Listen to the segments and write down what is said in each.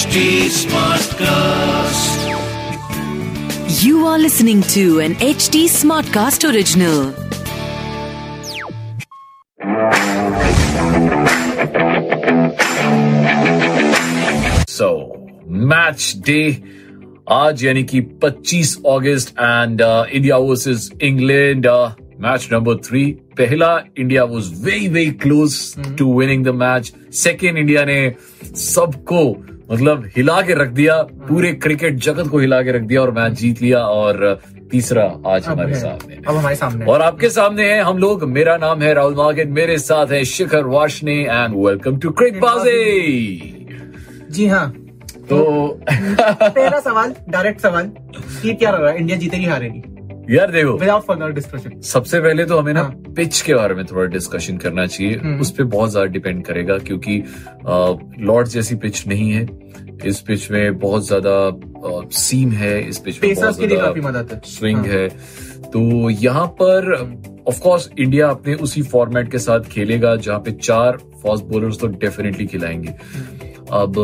HD Smartcast. You are listening to an HD Smartcast original. So match day आज यानी कि 25 अगस्त and India versus England match number three पहला India was very very close to winning the match second India ने सबको मतलब हिला के रख दिया पूरे क्रिकेट जगत को हिला के रख दिया और मैच जीत लिया और तीसरा आज हमारे सामने अब हमारे सामने और आपके सामने हैं हम लोग मेरा नाम है राहुल मार्केट मेरे साथ है Shikhar Washne and welcome to Cricbaazi हाँ। तो पहला सवाल डायरेक्ट सवाल कि क्या रहा? है इंडिया जीतेगी हारेगी? यार देखो विदाउट फर्दर डिस्कशन सबसे पहले तो हमें ना हाँ। पिच के बारे में थोड़ा डिस्कशन करना चाहिए। हम्म। उस पर बहुत ज़्यादा डिपेंड करेगा क्योंकि लॉर्ड जैसी पिच नहीं है। इस पिच में बहुत ज़्यादा सीम है। इस पिच में बहुत के लिए काफ़ी ज़्यादा मदद है। स्विंग हाँ। है। तो यहाँ पर ऑफ़ कोर्स इंडिया अपने उसी फॉर्मेट के साथ खेलेगा जहाँ पे चार फास्ट बॉलर्स तो डेफिनेटली खिलाएँगे। अब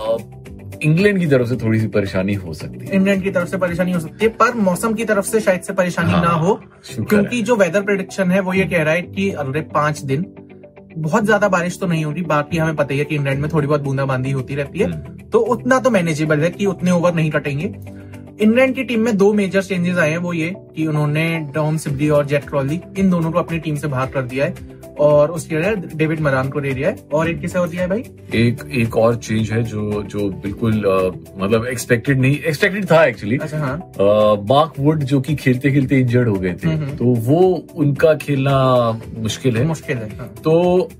अब इंग्लैंड की तरफ़ से थोड़ी सी परेशानी हो सकती है। इंग्लैंड की तरफ़ से परेशानी हो सकती है पर मौसम की तरफ़ से शायद से परेशानी हाँ, ना हो। क्योंकि जो वेदर प्रोडिक्शन है वो ये कह रहा है कि अगले पाँच दिन बहुत ज़्यादा बारिश तो नहीं होगी बाकी हमें पता ही है कि इंग्लैंड में थोड़ी बहुत बूंदाबांदी होती रहती है हम्म। तो उतना तो मैनेजेबल है कि उतने ओवर नहीं कटेंगे। इंग्लैंड की टीम में दो मेजर चेंजेस आए हैं वो ये कि उन्होंने डॉम सिबली और जेट क्रॉली इन दोनों को अपनी टीम से बाहर कर दिया है और उसके लिए डेविड मरान को दे दिया है। और एक किसे और दिया है भाई? एक एक और चेंज है जो जो बिल्कुल अ, मतलब एक्सपेक्टेड नहीं एक्सपेक्टेड था एक्चुअली अच्छा हाँ। मार्क वुड जो कि खेलते खेलते इंजर्ड हो गए थे। हम्म, हम्म। तो वो उनका खेलना मुश्किल है। मुश्किल है हाँ। तो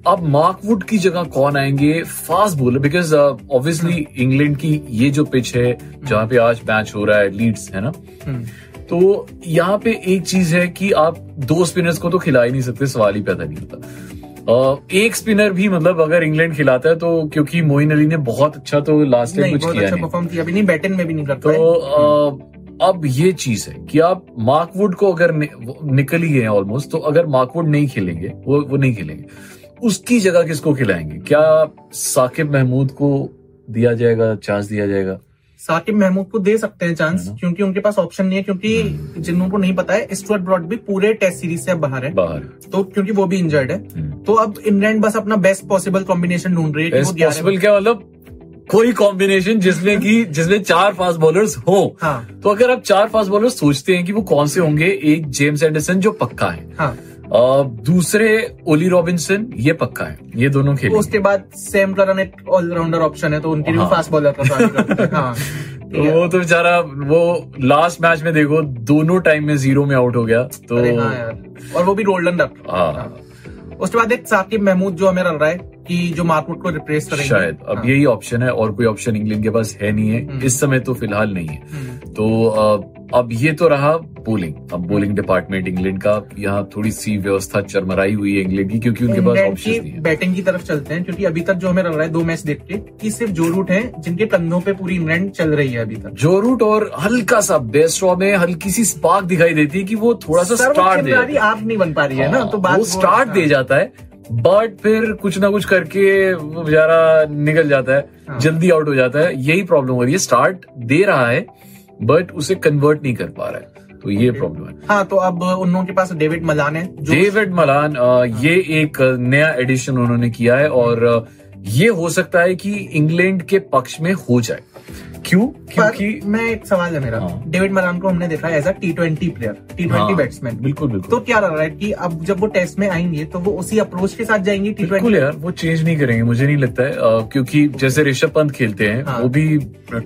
अब मार्क वुड की जगह कौन आएँगे? Fast bowler because obviously England की ये जो पिच है जहाँ पे आज मैच हो रहा है लीड्स है ना? हम्म, तो यहाँ पे एक चीज़ है कि आप दो स्पिनर्स को तो खिला ही नहीं सकते सवाल ही पैदा नहीं होता। एक स्पिनर भी मतलब अगर इंग्लैंड खिलाता है तो क्योंकि मोइन अली ने बहुत अच्छा तो लास्ट टाइम कुछ किया अच्छा नहीं। किया भी नहीं बैटिंग में भी नहीं कर तो अब ये चीज़ है कि आप मार्कवुड को अगर नि, निकल ही गए ऑलमोस्ट तो अगर मार्कवुड नहीं खेलेंगे वो वो नहीं खेलेंगे। उसकी जगह किसको खिलाएँगे? क्या साकिब महमूद को दिया जाएगा चांस दिया जाएगा? साकिब महमूद को दे सकते हैं चांस क्योंकि उनके पास ऑप्शन नहीं है क्योंकि जिन्हों को नहीं पता है स्टुअर्ट ब्रॉड भी पूरे टेस्ट सीरीज़ से अब बाहर है। बाहर। तो क्योंकि वो भी इंजर्ड है। हम्म। तो अब इंग्लैंड बस अपना बेस्ट पॉसिबल कॉम्बिनेशन ढूंढ रही है वो पॉसिबल क्या मतलब? कोई कॉम्बिनेशन जिसमें कि जिसमें चार फास्ट बॉलर्स हो। हाँ। तो अगर आप चार फास्ट बॉलर सोचते हैं कि वो कौन से होंगे? एक जेम्स एंडरसन जो पक्का है। हाँ। दूसरे ओली रॉबिन्सन ये पक्का है। ये दोनों खेल उसके बाद सेम करन एक ऑलराउंडर ऑप्शन है तो उनके लिए हाँ। फास्ट बॉलर हैं। हाँ। तो वो तो बेचारा वो लास्ट मैच में देखो दोनों टाइम में ज़ीरो में आउट हो गया तो हाँ और वो भी गोल्डन डक हाँ, उसके बाद एक साकिब महमूद जो हमें रन रहा है कि जो मार्कवुड को रिप्लेस करेंगे। शायद। अब हाँ। यही ऑप्शन है और कोई ऑप्शन इंग्लैंड के पास है नहीं है। हम्म। इस समय तो फ़िलहाल नहीं है। हम्म, तो अब ये तो रहा बोलिंग अब बोलिंग डिपार्टमेंट इंग्लैंड का यहाँ थोड़ी सी व्यवस्था चरमराई हुई है इंग्लैंड की क्योंकि उनके पास ऑप्शन नहीं है। बैटिंग की तरफ़ चलते हैं क्योंकि अभी तक जो हमें लग रहा है दो मैच देख के कि सिर्फ़ जो रूट है जिनके कंधों पे पूरी इंग्लैंड चल रही है अभी तक। जो रूट और हल्का सा बेस्ट में हल्की सी स्पार्क दिखाई देती है कि वो थोड़ा सा स्टार्ट दे आप नहीं बन पा रही है ना तो बात स्टार्ट दे जाता है। बट फिर कुछ ना कुछ करके वो बेचारा निकल जाता है हाँ। जल्दी आउट हो जाता है। यही प्रॉब्लम हो रही है। स्टार्ट दे रहा है बट उसे कन्वर्ट नहीं कर पा रहा है। तो ये प्रॉब्लम है। हाँ तो अब उन लोगों के पास डेविड मलान है डेविड मलान अ, ये एक नया एडिशन उन्होंने किया है और ये हो सकता है कि इंग्लैंड के पक्ष में हो जाए। क्यों? क्योंकि मैं एक सवाल है मेरा। हाँ। डेविड मलान को हमने देखा as a T twenty player T twenty हाँ, बैट्समैन बिल्कुल बिल्कुल। तो क्या लग रहा है कि अब जब वो टेस्ट में आएँगे तो वो उसी अप्रोच के साथ जाएँगे टी ट्वेंटी यार वो चेंज नहीं करेंगे मुझे नहीं लगता है। क्योंकि जैसे ऋषभ पंत खेलते हैं हाँ। वो भी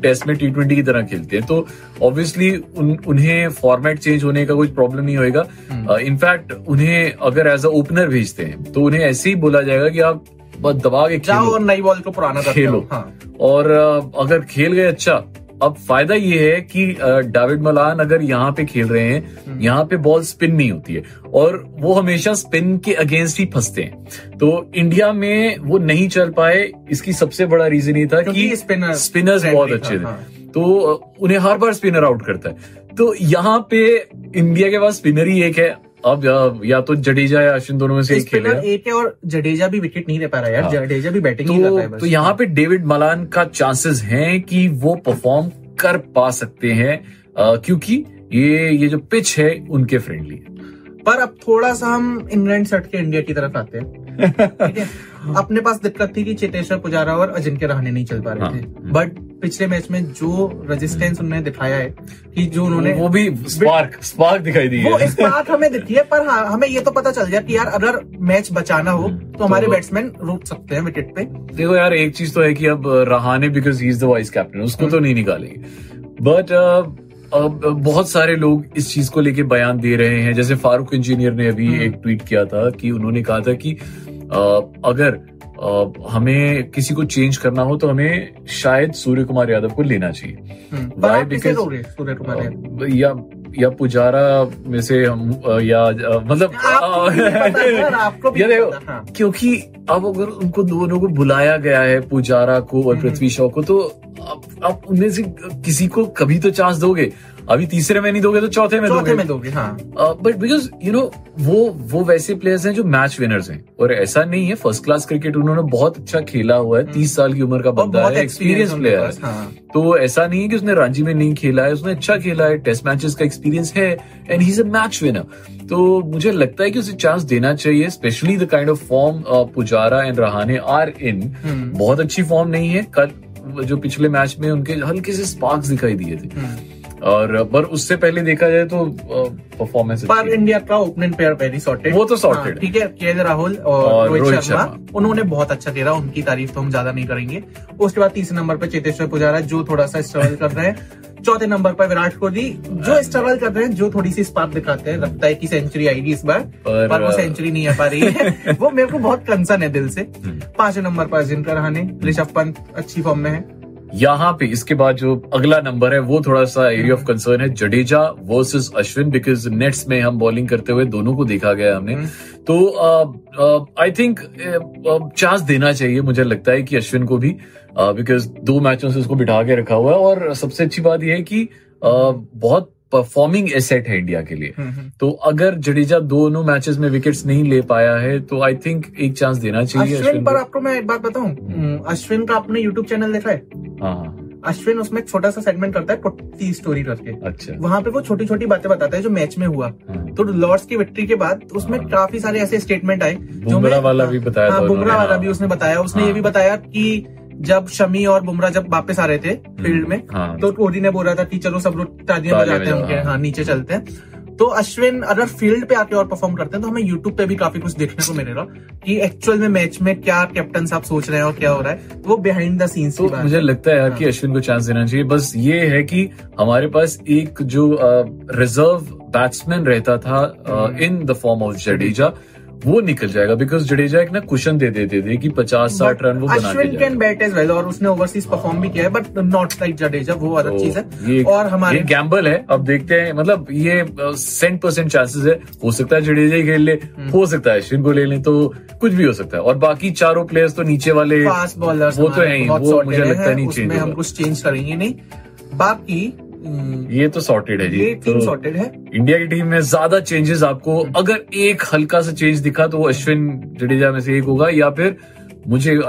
टेस्ट में टी ट्वेंटी की तरह खेलते हैं। तो ऑब्वियसली उन, उन्हें फॉर्मेट चेंज होने का कोई प्रॉब्लम नहीं होएगा। हम्म। इनफैक्ट उन्हें अगर एज अ ओपनर भेजते हैं तो उन्हें ऐसे ही बोला जाएगा कि आप बस दबा के जाओ खेलो। और नई बॉल को पुराना खेलो। हो और अगर खेल गए अच्छा। अब फ़ायदा ये है कि डेविड मलान अगर यहाँ पे खेल रहे हम्म। हैं यहाँ पे बॉल स्पिन नहीं होती है। और वो हमेशा स्पिन के अगेंस्ट ही फंसते हैं। तो इंडिया में वो नहीं चल पाए इसकी सबसे बड़ा रीजन ये था कि स्पिनर स्पिनर्स बहुत अच्छे थे। हाँ। तो उन्हें हर बार स्पिनर आउट करता है। तो यहाँ पे इंडिया के पास स्पिनर ही एक है। अब या, या तो जडेजा या अश्विन दोनों में से एक खेलेगा एक और जडेजा भी विकेट नहीं ले पा रहा यार हाँ। जडेजा भी बैटिंग नहीं कर रहा है तो बस। तो यहाँ पे डेविड मलान का चांसेस हैं कि वो परफॉर्म कर पा सकते हैं क्योंकि ये ये जो पिच है उनके फ्रेंडली है। पर अब थोड़ा सा हम इंग्लैंड सट के इंडिया की तरफ़ आते हैं। अपने पास दिक्कत थी कि चेतेश्वर पुजारा और अजिंक्य रहाणे नहीं चल पा रहे हाँ। थे। बट पिछले मैच में जो रेजिस्टेंस उन्होंने दिखाया है कि जो उन्होंने वो भी स्पार्क स्पार्क दिखाई दी वो है। बात हमें दिखी है पर हाँ हमें ये तो पता चल गया कि यार अगर मैच बचाना हो तो हमारे तो- बैट्समैन रोक सकते हैं विकेट पे। देखो यार एक चीज़ तो है कि अब Rahane because he is the vice captain उसको तो नहीं निकालेंगे। बट अब बहुत सारे लोग इस चीज़ को लेके बयान दे रहे हैं। जैसे फारूक इंजीनियर ने अभी हम्म। एक ट्वीट किया था कि उन्होंने कहा था कि अगर अ, हमें किसी को चेंज करना हो तो हमें शायद सूर्य कुमार यादव को लेना चाहिए हम्म, किसे Because- लोगे सूर्य कुमार यादव? या या पुजारा में से हम या मतलब यार, हाँ। क्योंकि अब अगर उनको दोनों को बुलाया गया है पुजारा को और हम्म। पृथ्वी शॉ को तो आप, आप उनमें से किसी को कभी तो चांस दोगे अभी तीसरे में नहीं दोगे तो चौथे में चौथे में दोगे हाँ। बट बिकॉज़ यू नो वो वो वैसे प्लेयर्स हैं जो मैच विनर्स हैं। और ऐसा नहीं है फ़र्स्ट क्लास क्रिकेट उन्होंने बहुत अच्छा खेला हुआ है तीस साल की उम्र का हम्म। बंदा है एक्सपीरियंस प्लेयर है। हाँ। तो ऐसा नहीं है कि उसने रांची में नहीं खेला है उसने अच्छा खेला है टेस्ट मैचेस का एक्सपीरियंस है and he is a match winner तो मुझे लगता है कि उसे चांस देना चाहिए especially the kind of form Pujara and Rahane are in hmm. बहुत अच्छी फॉर्म नहीं है कल जो पिछले मैच में उनके हल्के से स्पार्क्स दिखाई दिए थे। हम्म। और पर उससे पहले देखा जाए तो परफॉर्मेंस पर इंडिया का ओपनिंग पेयर वेरी सॉर्टेड वो तो sorted है। ठीक है के राहुल और, रोहित, शर्मा। उन्होंने बहुत अच्छा खेला उनकी तारीफ़ तो हम ज़्यादा नहीं करेंगे। उसके बाद तीसरे नंबर पर चेतेश्वर पुजारा जो थोड़ा सा स्ट्रगल कर रहे हैं। चौथे नंबर पर विराट कोहली जो स्ट्रगल कर रहे हैं जो थोड़ी सी स्पार्क दिखाते हैं लगता है कि सेंचुरी आएगी इस बार पर- पर वो सेंचुरी नहीं आ पा रही है। वो मेरे को बहुत कंसर्न है दिल से। हम्म। पाँचवें नंबर पर अजिंक्य रहाणे ऋषभ पंत अच्छी फॉर्म में है। यहाँ पे इसके बाद जो अगला नंबर है वो थोड़ा सा एरिया ऑफ़ कंसर्न है Jadeja versus Ashwin because nets में हम बॉलिंग करते हुए दोनों को देखा गया हमने हम्म। तो आई थिंक चांस देना चाहिए मुझे लगता है कि अश्विन को भी बिकॉज़ दो मैचों से उसको बिठा के रखा हुआ है और सबसे अच्छी बात यह है कि uh, बहुत परफॉर्मिंग एसेट है इंडिया के लिए। हम्म, हम्म। तो अगर जडेजा दोनों मैचेस में विकेट्स नहीं ले पाया है तो आई थिंक एक चांस देना चाहिए अश्विन पर आपको मैं एक बात बताऊँ। हम्म, अश्विन का आपने यूट्यूब चैनल देखा है? हाँ हाँ। अश्विन उसमें एक छोटा सा सेगमेंट करता है पुट्टी स्टोरी करके। अच्छा। वहाँ पे वो छोटी छोटी बातें बताता है जो मैच में हुआ। हाँ। तो लॉर्ड्स की विक्ट्री के बाद उसमें हाँ। काफ़ी सारे ऐसे स्टेटमेंट आए जो बुमराह वाला भी बताया था बुमराह वाला। भी उसने बताया। उसने। ये भी बताया कि जब शमी और बुमराह जब वापस आ रहे थे फ़ील्ड में हाँ तो कोहली ने बोला था कि चलो सब लोग तालियाँ तालियाँ बजाते हैं उनके हाँ। हाँ नीचे चलते हैं तो अश्विन अगर फ़ील्ड पे आके और परफॉर्म करते हैं तो हमें यूट्यूब पे भी काफ़ी कुछ देखने को मिलेगा कि एक्चुअल में मैच में क्या कैप्टन साहब सोच रहे हैं और क्या हो रहा है वो बिहाइंड द सीन्स तो मुझे लगता है यार हाँ। कि अश्विन को चांस देना चाहिए बस ये है कि हमारे पास एक जो रिज़र्व बैट्समैन रहता था हम्म। In the form of Jadeja वो निकल जाएगा बिकॉज़ जडेजा एक ना क्वेश्चन दे देते थे कि पचास साठ रन वो बना Ashwin can bat as well और उसने ओवरसीज परफॉर्म भी किया है बट नॉट लाइक जडेजा वो अलग तो चीज़ है। और हमारे गैम्बल है अब देखते हैं मतलब ये सेंट परसेंट चांसेस है। हो सकता है जडेजा ही खेल ले हम्म। हो सकता है अश्विन को ले लें तो कुछ भी हो सकता है। और बाकी चारों प्लेयर्स तो नीचे वाले फास्ट बॉलर्स वो तो है ही वो मुझे लगता है नहीं चेंज हम कुछ चेंज करेंगे नहीं। बाकी ये तो सॉर्टेड है जी ये टीम तो- सॉर्टेड है इंडिया की टीम में ज़्यादा चेंजेस आपको। अगर एक हल्का सा चेंज दिखा तो वो अश्विन जडेजा में से एक होगा या फिर मुझे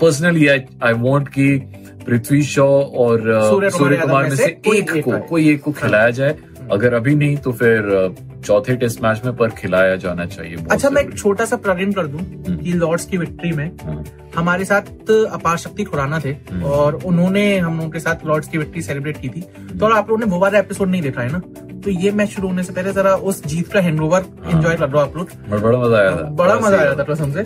पर्सनली आई वॉन्ट की पृथ्वी शॉ और uh, सूर्य कुमार में से एक को कोई एक को खिलाया जाए अगर अभी नहीं तो फिर चौथे टेस्ट मैच में पर खिलाया जाना चाहिए अच्छा मैं एक छोटा सा प्लग कर दूँ हम्म। कि लॉर्ड्स की विक्ट्री में हाँ, हमारे साथ अपार शक्ति खुराना थे हम्म। और उन्होंने हम लोगों के साथ लॉर्ड्स की विक्ट्री सेलिब्रेट की थी। तो आप लोगों ने वो वाला एपिसोड नहीं देखा है ना? तो ये मैच शुरू होने से पहले जरा उस जीत का हैंड ओवर एंजॉय कर लो आप लोग। बड़ा बड़ा मज़ा आया था। बड़ा मज़ा आया था कसम से।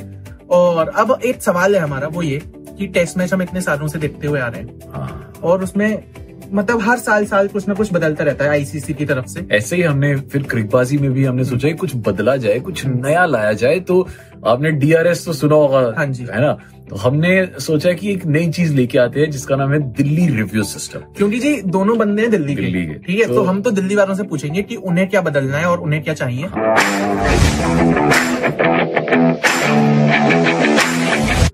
और अब एक सवाल है हमारा वो ये कि टेस्ट मैच हम इतने सालों से देखते हुए आ रहे हैं। हाँ। और उसमें मतलब हर साल साल कुछ ना कुछ बदलता रहता है आईसीसी की तरफ़ से। ऐसे ही हमने फिर क्रिकबाजी में भी हमने सोचा कुछ बदला जाए कुछ नया लाया जाए तो आपने डीआरएस तो सुना होगा हाँ जी। है ना? तो हमने सोचा कि एक नई चीज़ लेके आते हैं जिसका नाम है दिल्ली रिव्यू सिस्टम। क्योंकि जी दोनों बंदे हैं दिल्ली दिल्ली के। के। ठीक है तो, तो- हम तो दिल्ली वालों से पूछेंगे कि उन्हें क्या बदलना है और उन्हें क्या चाहिए।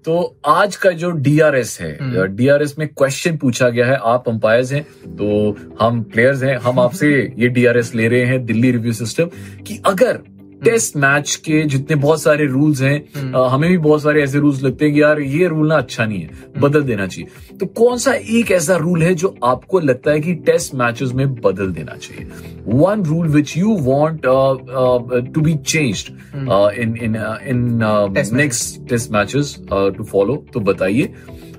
तो आज का जो डीआरएस है डीआरएस में क्वेश्चन पूछा गया है आप अंपायर्स हैं तो हम प्लेयर्स हैं हम आपसे ये डीआरएस ले रहे हैं दिल्ली रिव्यू सिस्टम कि अगर टेस्ट मैच के जितने बहुत सारे रूल्स हैं अ, हमें भी बहुत सारे ऐसे रूल्स लगते हैं कि यार ये रूल ना अच्छा नहीं है बदल देना चाहिए। तो कौन सा एक ऐसा रूल है जो आपको लगता है कि टेस्ट मैचेस में बदल देना चाहिए? One rule which you want to be change in in in next test matches to follow तो बताइए।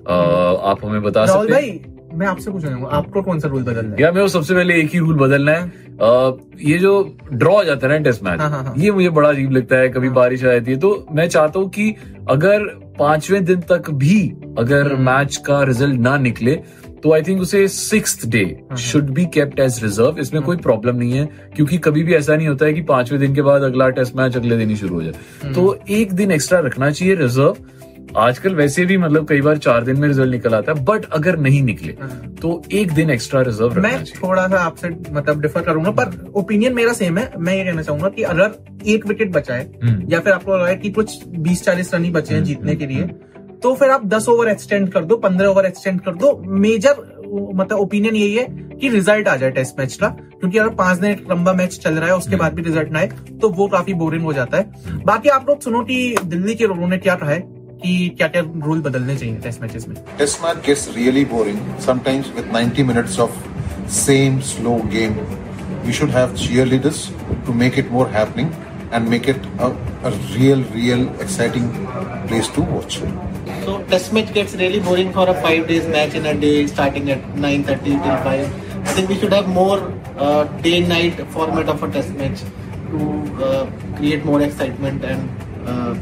आप हमें बता सकते हैं। मैं आपसे पूछना चाहूँगा आपको कौन सा रूल बदलना है? यार मेरे सबसे पहले एक ही रूल बदलना है। ये जो ड्रॉ हो जाता है ना टेस्ट मैच हाँ, हाँ, हाँ। ये मुझे बड़ा अजीब लगता है कभी बारिश आ जाती है। तो मैं चाहता हूँ कि अगर पाँचवें दिन तक भी अगर। मैच का रिज़ल्ट ना निकले तो आई थिंक उसे six day should be kept as reserve इसमें कोई प्रॉब्लम नहीं है क्योंकि कभी भी ऐसा नहीं होता है कि पाँचवें दिन के बाद अगला टेस्ट मैच अगले दिन ही शुरू हो जाए। तो एक दिन एक्स्ट्रा रखना चाहिए रिज़र्व आजकल वैसे भी मतलब कई बार चार दिन में रिज़ल्ट निकल आता है बट अगर नहीं निकले हाँ। तो एक दिन एक्स्ट्रा रिज़र्व मैं थोड़ा सा आपसे मतलब डिफर करूँगा पर ओपिनियन मेरा सेम है। मैं ये कहना चाहूँगा कि अगर एक विकेट बचा है हम्म। या फिर आपको लगा कि कुछ 20-40 रन ही बचे हैं जीतने के लिए तो फिर आप 10 ओवर एक्सटेंड कर दो 15 ओवर एक्सटेंड कर दो। मेजर मतलब ओपिनियन यही है कि रिज़ल्ट आ जाए टेस्ट मैच का क्योंकि अगर पाँच दिन लंबा मैच चल रहा है उसके बाद भी रिज़ल्ट ना आए तो वो काफ़ी बोरिंग हो जाता है। बाकी आप लोग सुनो कि दिल्ली के लोगों ने क्या कहा है। कि क्या क्या रूल बदलने चाहिए टेस्ट मैचेस में Test match gets really boring sometimes with 90 minutes of same slow game. We should have cheerleaders to make it more happening and make it a, a real, real exciting place to watch. So test match gets really boring for a five days match in a day, starting at 9:30 till five. I think we should have more uh, day-night format of a test match to uh, create more excitement and uh,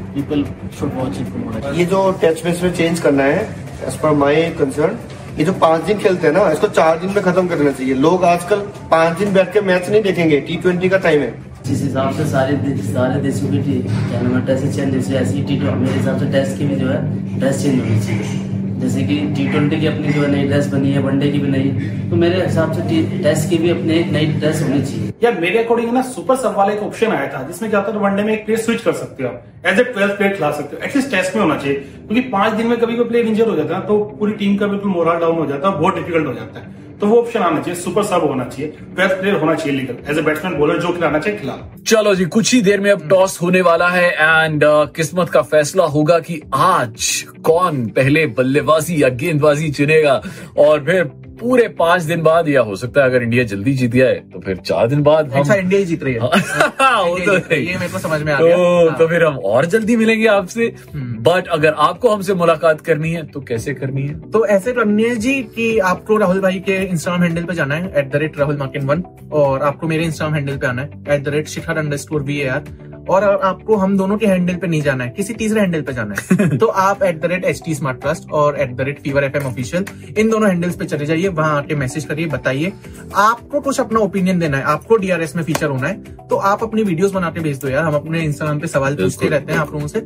should watch it for ये जो test base में change करना है as per my concern ये जो पाँच दिन खेलते हैं ना इसको चार दिन में खत्म करना चाहिए। लोग आजकल पाँच दिन बैठ के मैच नहीं देखेंगे टी ट्वेंटी का टाइम है। जिस हिसाब से सारे सारे देशों की टीम है टेस्ट चेंज जैसे ऐसी टी मेरे हिसाब से टेस्ट की भी जो है टेस्ट चेंज होनी चाहिए। जैसे कि टी ट्वेंटी की अपनी जो नई ड्रेस बनी है वनडे की भी नई तो मेरे हिसाब से टेस्ट की भी अपनी एक नई ड्रेस होनी चाहिए। या मेरे अकॉर्डिंग ना सुपर सब वाला एक ऑप्शन आया था, जिसमें क्या होता है वनडे में एक प्लेयर स्विच कर सकते हो आप एज ए ट्वेल्थ प्लेयर खिला सकते हो एटलीस्ट टेस्ट में होना चाहिए, क्योंकि पाँच दिन में कभी कोई प्लेयर इंजर हो जाता है तो पूरी टीम का बिल्कुल मोरल डाउन हो जाता है, बहुत डिफ़िकल्ट हो जाता है। तो वो ऑप्शन आना चाहिए सुपर सब होना चाहिए बेस्ट प्लेयर होना चाहिए legal as a batsman bowler जो खिलाना चाहिए खिला। चलो जी कुछ ही देर में अब टॉस होने वाला है एंड uh, किस्मत का फैसला होगा कि आज कौन पहले बल्लेबाजी या गेंदबाजी चुनेगा और फिर पूरे पाँच दिन बाद या हो सकता है अगर इंडिया जल्दी जीत जाए तो फिर चार दिन बाद हम अच्छा इंडिया ही जीत रही है। हाँ, वो तो ही है, है। ये मेरे को समझ में आ तो, गया। हाँ। तो फिर हम और जल्दी मिलेंगे आपसे। बट अगर आपको हमसे मुलाकात करनी है तो कैसे करनी है? तो ऐसे करनी है जी कि आपको राहुल भाई के इंस्टाग्राम हैंडल पे जाना है एट द रेट राहुल मार्किन वन और आपको मेरे इंस्टाग्राम हैंडल पे आना है at the rate Shikhar under score we are और आपको हम दोनों के हैंडल पे नहीं जाना है किसी तीसरे हैंडल पे जाना है। तो आप at the rate H T smart trust और at the rate fever F M official इन दोनों हैंडल्स पे चले जाइए। वहाँ आके मैसेज करिए बताइए। आपको कुछ अपना ओपिनियन देना है आपको डीआरएस में फीचर होना है तो आप अपनी वीडियोस बना के भेज दो यार। हम अपने इंस्टाग्राम पे सवाल पूछते रहते हैं आप लोगों से।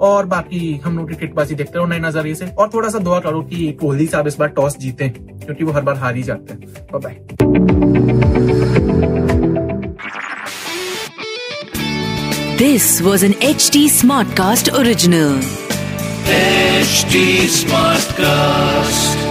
और बाकी हम लोग क्रिकेटबाजी देखते रहो नए नज़रिए से। और थोड़ा सा दुआ करो कि कोहली साहब इस बार टॉस जीते क्योंकि वो हर बार हार ही जाते हैं। Bye This was an HT Smartcast original. HT Smartcast.